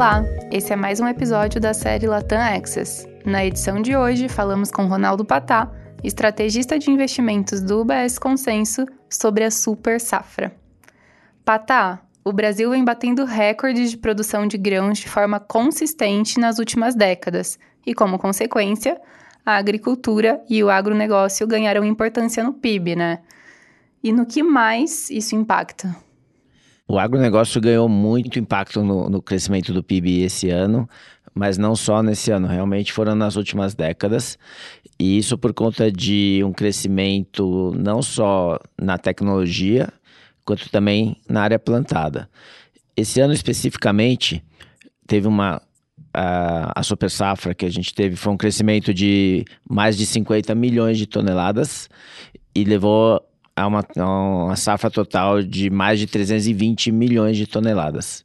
Olá, esse é mais um episódio da série Latam Access. Na edição de hoje, falamos com Ronaldo Patá, estrategista de investimentos do UBS Consenso, sobre a super safra. Patá, o Brasil vem batendo recordes de produção de grãos de forma consistente nas últimas décadas, e como consequência, a agricultura e o agronegócio ganharam importância no PIB, né? E no que mais isso impacta? O agronegócio ganhou muito impacto no, no, crescimento do PIB esse ano, mas não só nesse ano, realmente foram nas últimas décadas. E isso por conta de um crescimento não só na tecnologia, quanto também na área plantada. Esse ano especificamente, teve uma. A, a super safra que a gente teve foi um crescimento de mais de 50 milhões de toneladas e levou a uma, a uma safra total de mais de 320 milhões de toneladas.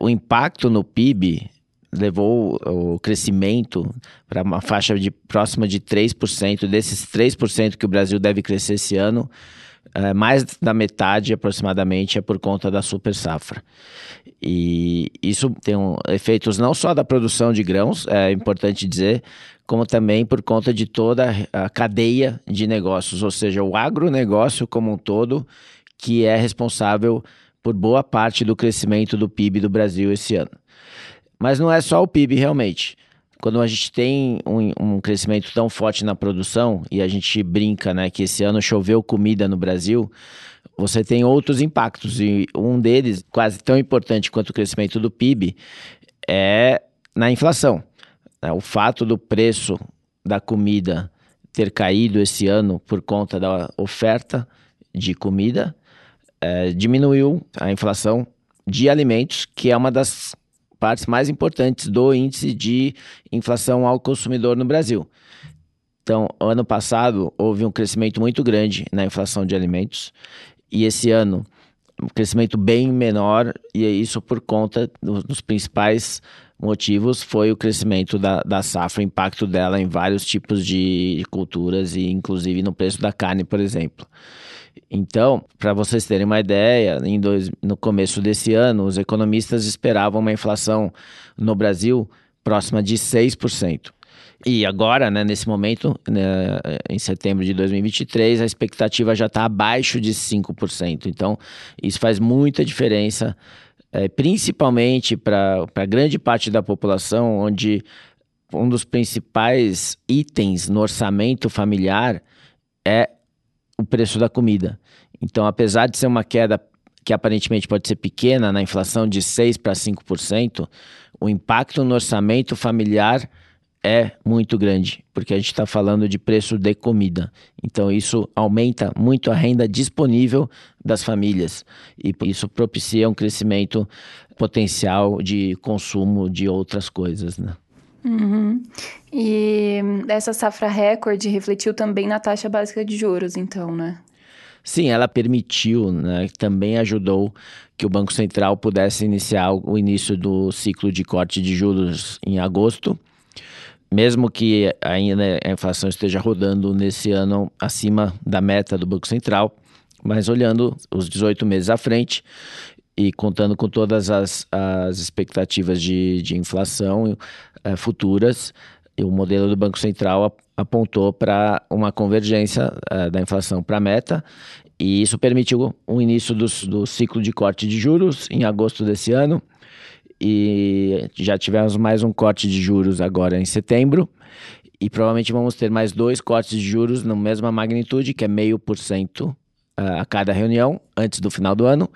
O impacto no PIB levou o crescimento para uma faixa de próxima de 3%. Desses 3% que o Brasil deve crescer esse ano, é, mais da metade aproximadamente é por conta da super safra. E isso tem um, efeitos não só da produção de grãos, é importante dizer, como também por conta de toda a cadeia de negócios, ou seja, o agronegócio como um todo, que é responsável por boa parte do crescimento do PIB do Brasil esse ano. Mas não é só o PIB realmente quando a gente tem um, um, crescimento tão forte na produção e a gente brinca, né, que esse ano choveu comida no Brasil, você tem outros impactos e um deles, quase tão importante quanto o crescimento do PIB, é na inflação. Né. O fato do preço da comida ter caído esse ano por conta da oferta de comida é, diminuiu a inflação de alimentos, que é uma das partes mais importantes do índice de inflação ao consumidor no Brasil. Então, ano passado houve um crescimento muito grande na inflação de alimentos e esse ano um crescimento bem menor e é isso por conta dos principais motivos foi o crescimento da, da safra, o impacto dela em vários tipos de culturas e inclusive no preço da carne, por exemplo. Então, para vocês terem uma ideia, dois, no começo desse ano, os economistas esperavam uma inflação no Brasil próxima de 6%. E agora, né, nesse momento, né, em setembro de 2023, a expectativa já está abaixo de 5%. Então, isso faz muita diferença, é, principalmente para grande parte da população, onde um dos principais itens no orçamento familiar é o preço da comida. Então, apesar de ser uma queda que aparentemente pode ser pequena na inflação de 6 para 5%, o impacto no orçamento familiar é muito grande, porque a gente está falando de preço de comida. Então, isso aumenta muito a renda disponível das famílias e isso propicia um crescimento potencial de consumo de outras coisas. Né? Uhum. E essa safra recorde refletiu também na taxa básica de juros, então, né? Sim, ela permitiu, né, também ajudou que o Banco Central pudesse iniciar o início do ciclo de corte de juros em agosto, mesmo que ainda a inflação esteja rodando nesse ano acima da meta do Banco Central, mas olhando os 18 meses à frente, e contando com todas as, as expectativas de, de inflação é, futuras, o modelo do Banco Central apontou para uma convergência é, da inflação para a meta, e isso permitiu o início do, do ciclo de corte de juros em agosto desse ano, e já tivemos mais um corte de juros agora em setembro, e provavelmente vamos ter mais dois cortes de juros na mesma magnitude, que é meio por cento a cada reunião antes do final do ano.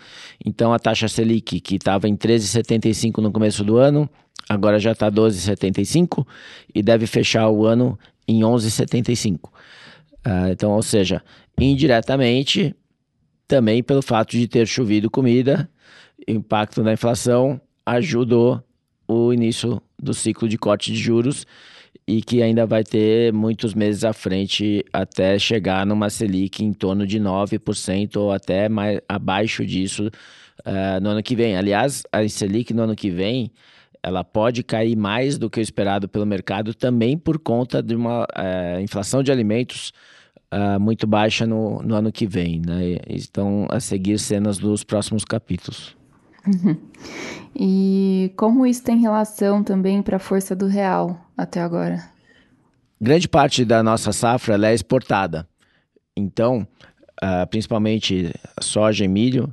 Então a taxa Selic, que estava em 13,75 no começo do ano, agora já está 12,75 e deve fechar o ano em 11,75. Uh, então, ou seja, indiretamente, também pelo fato de ter chovido comida, impacto na inflação ajudou o início do ciclo de corte de juros e que ainda vai ter muitos meses à frente até chegar numa Selic em torno de 9% ou até mais abaixo disso uh, no ano que vem. Aliás, a Selic no ano que vem ela pode cair mais do que o esperado pelo mercado também por conta de uma uh, inflação de alimentos uh, muito baixa no, no ano que vem. Né? Estão a seguir cenas dos próximos capítulos. Uhum. E como isso tem relação também para a força do real até agora? Grande parte da nossa safra é exportada. Então, uh, principalmente soja e milho,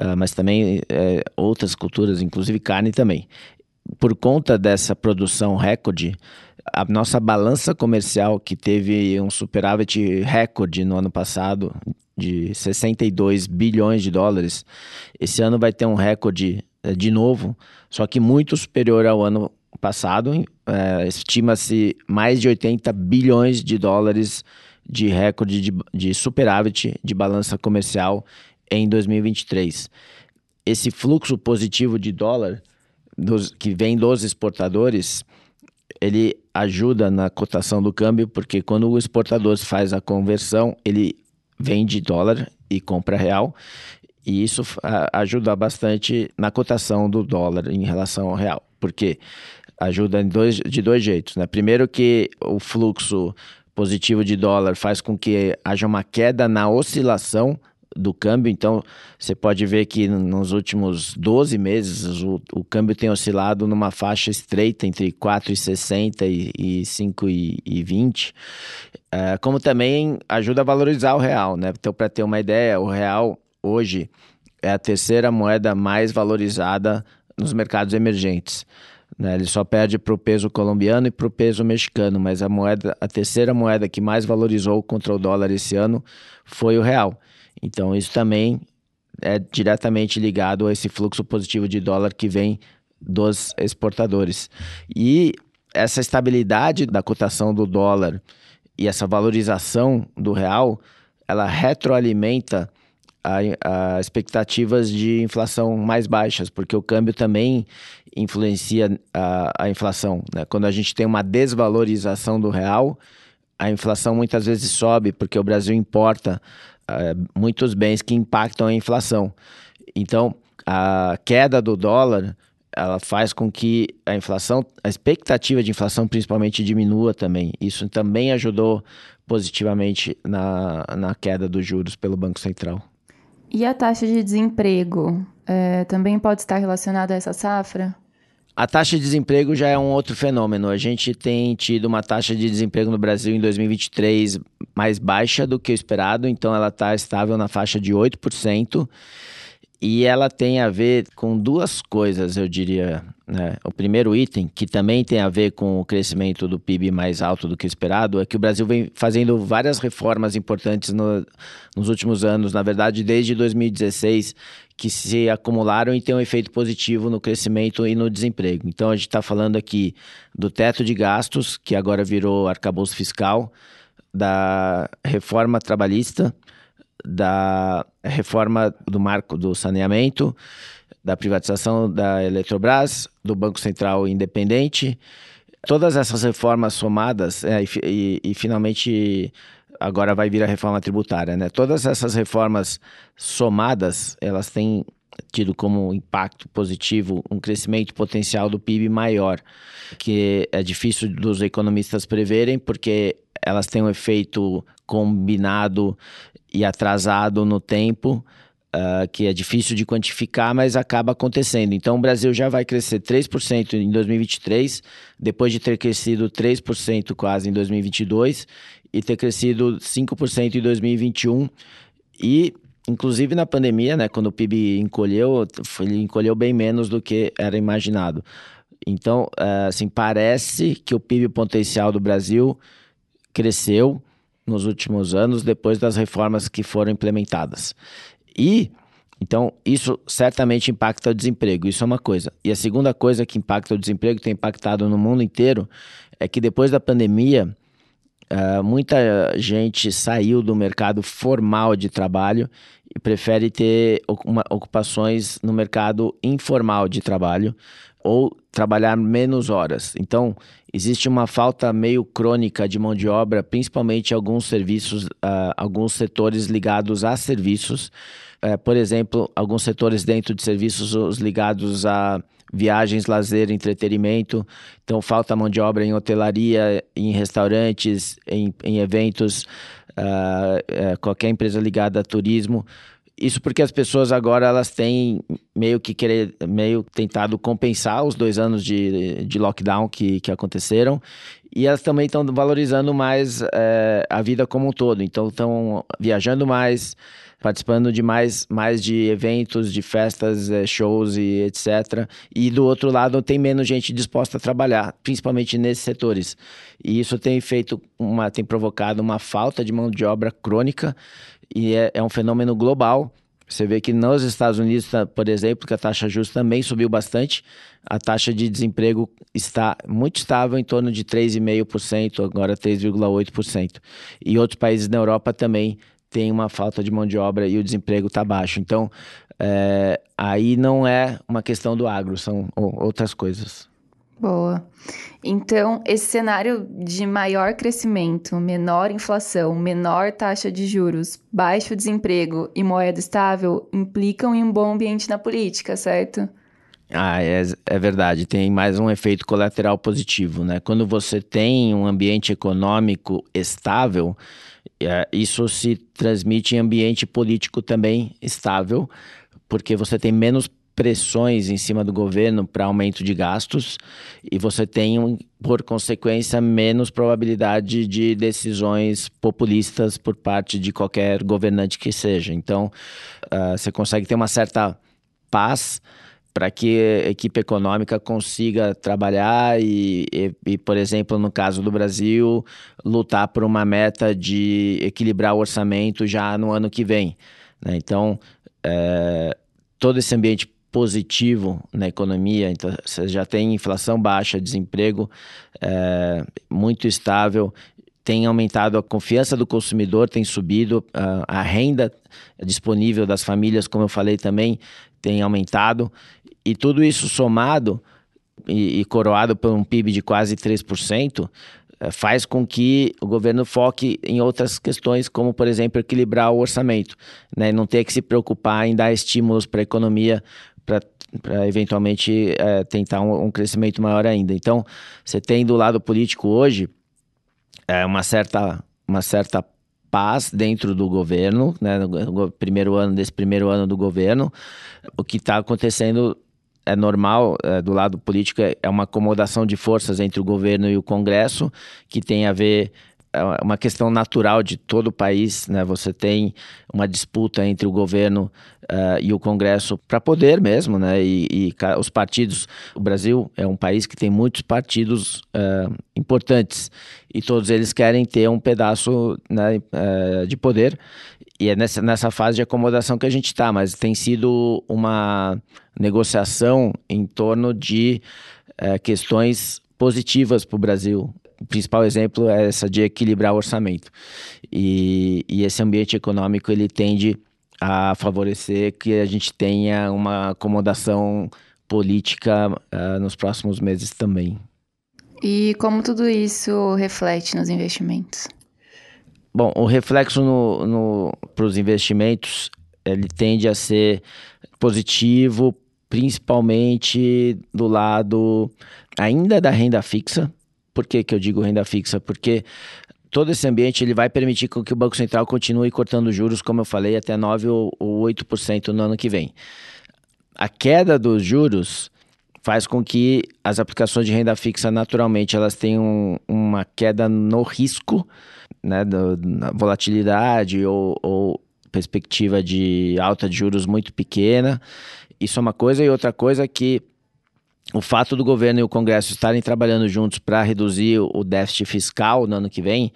uh, mas também uh, outras culturas, inclusive carne também. Por conta dessa produção recorde, a nossa balança comercial, que teve um superávit recorde no ano passado, de 62 bilhões de dólares, esse ano vai ter um recorde eh, de novo, só que muito superior ao ano passado. É, Estima-se mais de 80 bilhões de dólares de recorde de, de superávit de balança comercial em 2023. Esse fluxo positivo de dólar dos, que vem dos exportadores, ele ajuda na cotação do câmbio, porque quando o exportador faz a conversão, ele vende dólar e compra real, e isso ajuda bastante na cotação do dólar em relação ao real, porque ajuda dois, de dois jeitos. Né? Primeiro que o fluxo positivo de dólar faz com que haja uma queda na oscilação do câmbio. Então, você pode ver que nos últimos 12 meses o, o câmbio tem oscilado numa faixa estreita entre 4,60 e, e 5,20. É, como também ajuda a valorizar o real, né? Então, para ter uma ideia, o real hoje é a terceira moeda mais valorizada nos mercados emergentes. Né? Ele só perde para o peso colombiano e para o peso mexicano, mas a moeda, a terceira moeda que mais valorizou contra o dólar esse ano foi o real. Então isso também é diretamente ligado a esse fluxo positivo de dólar que vem dos exportadores. E essa estabilidade da cotação do dólar e essa valorização do real, ela retroalimenta a, a, expectativas de inflação mais baixas, porque o câmbio também influencia a, a inflação. Né? Quando a gente tem uma desvalorização do real, a inflação muitas vezes sobe, porque o Brasil importa uh, muitos bens que impactam a inflação. Então, a queda do dólar ela faz com que a inflação, a expectativa de inflação principalmente diminua também. Isso também ajudou positivamente na, na queda dos juros pelo Banco Central. E a taxa de desemprego é, também pode estar relacionada a essa safra? A taxa de desemprego já é um outro fenômeno. A gente tem tido uma taxa de desemprego no Brasil em 2023 mais baixa do que o esperado, então ela está estável na faixa de 8%. E ela tem a ver com duas coisas, eu diria. Né? O primeiro item, que também tem a ver com o crescimento do PIB mais alto do que esperado, é que o Brasil vem fazendo várias reformas importantes no, nos últimos anos, na verdade, desde 2016, que se acumularam e têm um efeito positivo no crescimento e no desemprego. Então, a gente está falando aqui do teto de gastos, que agora virou arcabouço fiscal, da reforma trabalhista da reforma do marco do saneamento, da privatização da Eletrobras, do Banco Central Independente. Todas essas reformas somadas, é, e, e, e finalmente agora vai vir a reforma tributária, né? Todas essas reformas somadas, elas têm tido como impacto positivo um crescimento potencial do PIB maior, que é difícil dos economistas preverem, porque elas têm um efeito combinado e atrasado no tempo, uh, que é difícil de quantificar, mas acaba acontecendo. Então, o Brasil já vai crescer 3% em 2023, depois de ter crescido 3% quase em 2022 e ter crescido 5% em 2021. E, inclusive na pandemia, né, quando o PIB encolheu, ele encolheu bem menos do que era imaginado. Então, uh, assim, parece que o PIB potencial do Brasil cresceu nos últimos anos depois das reformas que foram implementadas. E então, isso certamente impacta o desemprego, isso é uma coisa. E a segunda coisa que impacta o desemprego, tem impactado no mundo inteiro, é que depois da pandemia, uh, muita gente saiu do mercado formal de trabalho e prefere ter ocupações no mercado informal de trabalho ou trabalhar menos horas. Então, existe uma falta meio crônica de mão de obra, principalmente alguns serviços, uh, alguns setores ligados a serviços. Uh, por exemplo, alguns setores dentro de serviços ligados a viagens, lazer, entretenimento. Então, falta mão de obra em hotelaria, em restaurantes, em, em eventos, uh, qualquer empresa ligada a turismo. Isso porque as pessoas agora elas têm meio que querer, meio tentado compensar os dois anos de, de lockdown que, que aconteceram e elas também estão valorizando mais é, a vida como um todo. Então estão viajando mais, participando de mais, mais de eventos, de festas, é, shows e etc. E do outro lado tem menos gente disposta a trabalhar, principalmente nesses setores. E isso tem feito uma, tem provocado uma falta de mão de obra crônica e é, é um fenômeno global. Você vê que nos Estados Unidos, tá, por exemplo, que a taxa justa também subiu bastante, a taxa de desemprego está muito estável, em torno de 3,5%, agora 3,8%. E outros países na Europa também têm uma falta de mão de obra e o desemprego está baixo. Então, é, aí não é uma questão do agro, são outras coisas. Boa. Então, esse cenário de maior crescimento, menor inflação, menor taxa de juros, baixo desemprego e moeda estável implicam em um bom ambiente na política, certo? Ah, é, é verdade. Tem mais um efeito colateral positivo, né? Quando você tem um ambiente econômico estável, é, isso se transmite em ambiente político também estável, porque você tem menos pressões em cima do governo para aumento de gastos e você tem, por consequência, menos probabilidade de decisões populistas por parte de qualquer governante que seja. Então, uh, você consegue ter uma certa paz para que a equipe econômica consiga trabalhar e, e, e, por exemplo, no caso do Brasil, lutar por uma meta de equilibrar o orçamento já no ano que vem. Né? Então, é, todo esse ambiente positivo na economia, então você já tem inflação baixa, desemprego é, muito estável, tem aumentado a confiança do consumidor, tem subido, a, a renda disponível das famílias, como eu falei também, tem aumentado, e tudo isso somado e, e coroado por um PIB de quase 3%, é, faz com que o governo foque em outras questões, como, por exemplo, equilibrar o orçamento, né? não ter que se preocupar em dar estímulos para a economia para eventualmente é, tentar um, um, crescimento maior ainda. Então, você tem do lado político hoje é, uma certa uma certa paz dentro do governo, né, no primeiro ano desse primeiro ano do governo, o que está acontecendo é normal é, do lado político é, é uma acomodação de forças entre o governo e o Congresso que tem a ver é uma questão natural de todo o país, né? Você tem uma disputa entre o governo uh, e o Congresso para poder mesmo, né? E, e, os partidos, o Brasil é um país que tem muitos partidos uh, importantes e todos eles querem ter um pedaço né, uh, de poder e é nessa, nessa fase de acomodação que a gente está, mas tem sido uma negociação em torno de questões positivas para o Brasil o principal exemplo é essa de equilibrar o orçamento. E, e esse ambiente econômico ele tende a favorecer que a gente tenha uma acomodação política uh, nos próximos meses também. E como tudo isso reflete nos investimentos? Bom, o reflexo no, no, para os investimentos ele tende a ser positivo, principalmente do lado ainda da renda fixa, por que, que eu digo renda fixa? Porque todo esse ambiente ele vai permitir que o Banco Central continue cortando juros, como eu falei, até 9 ou 8% no ano que vem. A queda dos juros faz com que as aplicações de renda fixa naturalmente elas tenham uma queda no risco, né, do, na volatilidade ou, ou perspectiva de alta de juros muito pequena. Isso é uma coisa e outra coisa é que o fato do governo e o Congresso estarem trabalhando juntos para reduzir o déficit fiscal no ano que vem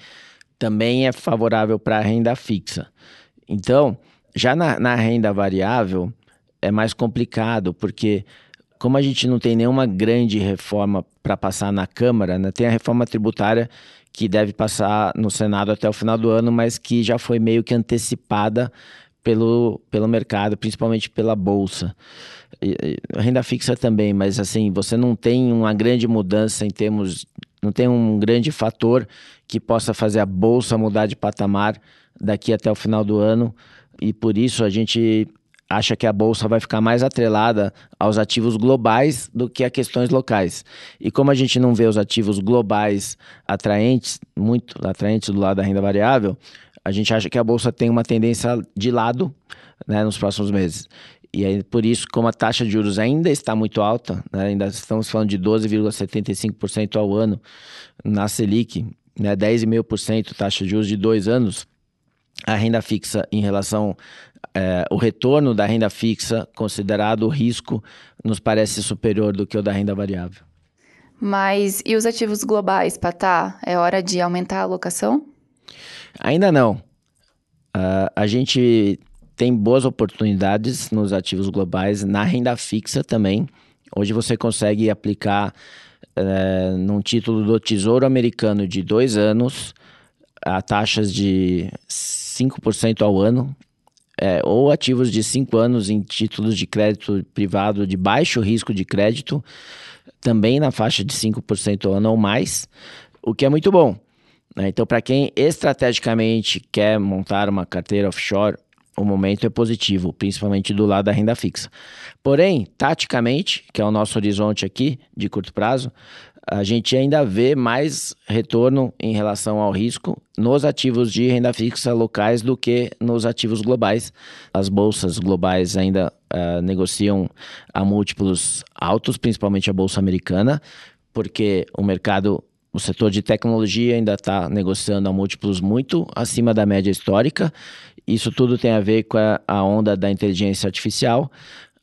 também é favorável para a renda fixa. Então, já na, na, renda variável é mais complicado, porque como a gente não tem nenhuma grande reforma para passar na Câmara, né, tem a reforma tributária que deve passar no Senado até o final do ano, mas que já foi meio que antecipada pelo, pelo mercado, principalmente pela Bolsa renda fixa também, mas assim, você não tem uma grande mudança em termos. Não tem um grande fator que possa fazer a bolsa mudar de patamar daqui até o final do ano. E por isso a gente acha que a bolsa vai ficar mais atrelada aos ativos globais do que a questões locais. E como a gente não vê os ativos globais atraentes, muito atraentes do lado da renda variável, a gente acha que a bolsa tem uma tendência de lado né, nos próximos meses. E aí, por isso, como a taxa de juros ainda está muito alta, né, ainda estamos falando de 12,75% ao ano na Selic, né, 10,5% taxa de juros de dois anos, a renda fixa em relação é, o retorno da renda fixa, considerado o risco, nos parece superior do que o da renda variável. Mas e os ativos globais, Patá? É hora de aumentar a alocação? Ainda não. Uh, a gente tem boas oportunidades nos ativos globais, na renda fixa também. Hoje você consegue aplicar uh, num título do Tesouro Americano de dois anos a taxas de 5% ao ano, é, ou ativos de 5 anos em títulos de crédito privado de baixo risco de crédito, também na faixa de 5% ao ano ou mais, o que é muito bom. Né? Então, para quem estrategicamente quer montar uma carteira offshore, o momento é positivo, principalmente do lado da renda fixa. Porém, taticamente, que é o nosso horizonte aqui de curto prazo, a gente ainda vê mais retorno em relação ao risco nos ativos de renda fixa locais do que nos ativos globais. As bolsas globais ainda uh, negociam a múltiplos altos, principalmente a bolsa americana, porque o mercado o setor de tecnologia ainda está negociando a múltiplos muito acima da média histórica. Isso tudo tem a ver com a, onda da inteligência artificial.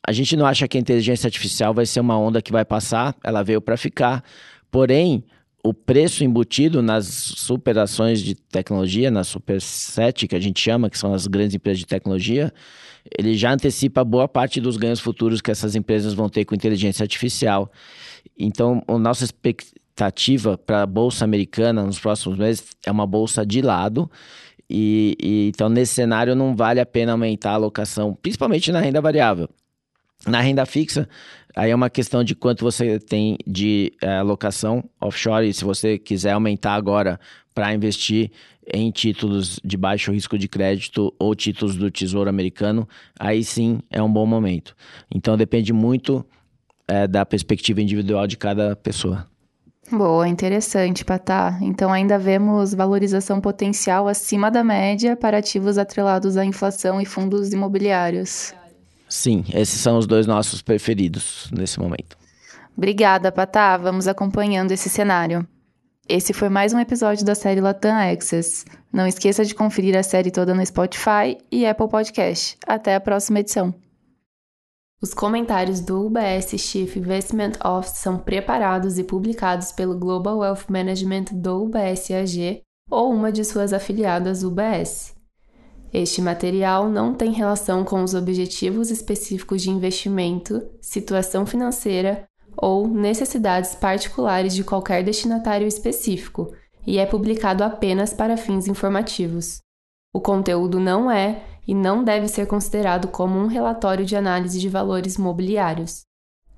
A gente não acha que a inteligência artificial vai ser uma onda que vai passar, ela veio para ficar. Porém, o preço embutido nas superações de tecnologia, na Super 7, que a gente chama, que são as grandes empresas de tecnologia, ele já antecipa boa parte dos ganhos futuros que essas empresas vão ter com inteligência artificial. Então, a nossa expectativa para a bolsa americana nos próximos meses é uma bolsa de lado. E, e, então, nesse cenário, não vale a pena aumentar a alocação, principalmente na renda variável. Na renda fixa, aí é uma questão de quanto você tem de é, alocação offshore. E se você quiser aumentar agora para investir em títulos de baixo risco de crédito ou títulos do Tesouro Americano, aí sim é um bom momento. Então depende muito é, da perspectiva individual de cada pessoa. Boa, interessante, Patá. Então ainda vemos valorização potencial acima da média para ativos atrelados à inflação e fundos imobiliários. Sim, esses são os dois nossos preferidos nesse momento. Obrigada, Patá. Vamos acompanhando esse cenário. Esse foi mais um episódio da série Latam Access. Não esqueça de conferir a série toda no Spotify e Apple Podcast. Até a próxima edição. Os comentários do UBS Chief Investment Office são preparados e publicados pelo Global Wealth Management do UBS AG ou uma de suas afiliadas UBS. Este material não tem relação com os objetivos específicos de investimento, situação financeira ou necessidades particulares de qualquer destinatário específico e é publicado apenas para fins informativos. O conteúdo não é e não deve ser considerado como um relatório de análise de valores mobiliários.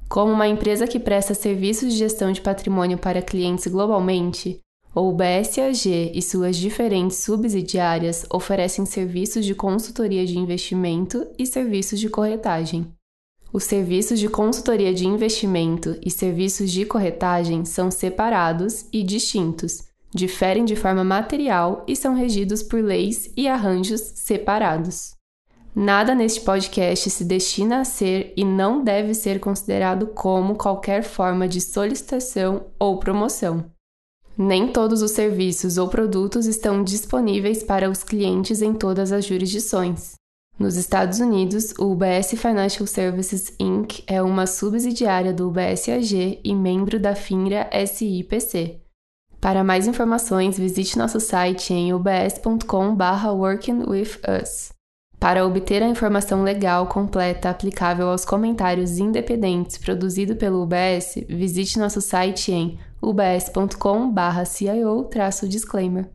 Como uma empresa que presta serviços de gestão de patrimônio para clientes globalmente, o BSAG e suas diferentes subsidiárias oferecem serviços de consultoria de investimento e serviços de corretagem. Os serviços de consultoria de investimento e serviços de corretagem são separados e distintos diferem de forma material e são regidos por leis e arranjos separados. Nada neste podcast se destina a ser e não deve ser considerado como qualquer forma de solicitação ou promoção. Nem todos os serviços ou produtos estão disponíveis para os clientes em todas as jurisdições. Nos Estados Unidos, o UBS Financial Services Inc. é uma subsidiária do UBS AG e membro da FINRA SIPC. Para mais informações, visite nosso site em ubs.com/workingwithus. Para obter a informação legal completa aplicável aos comentários independentes produzido pelo UBS, visite nosso site em ubs.com/cio-disclaimer.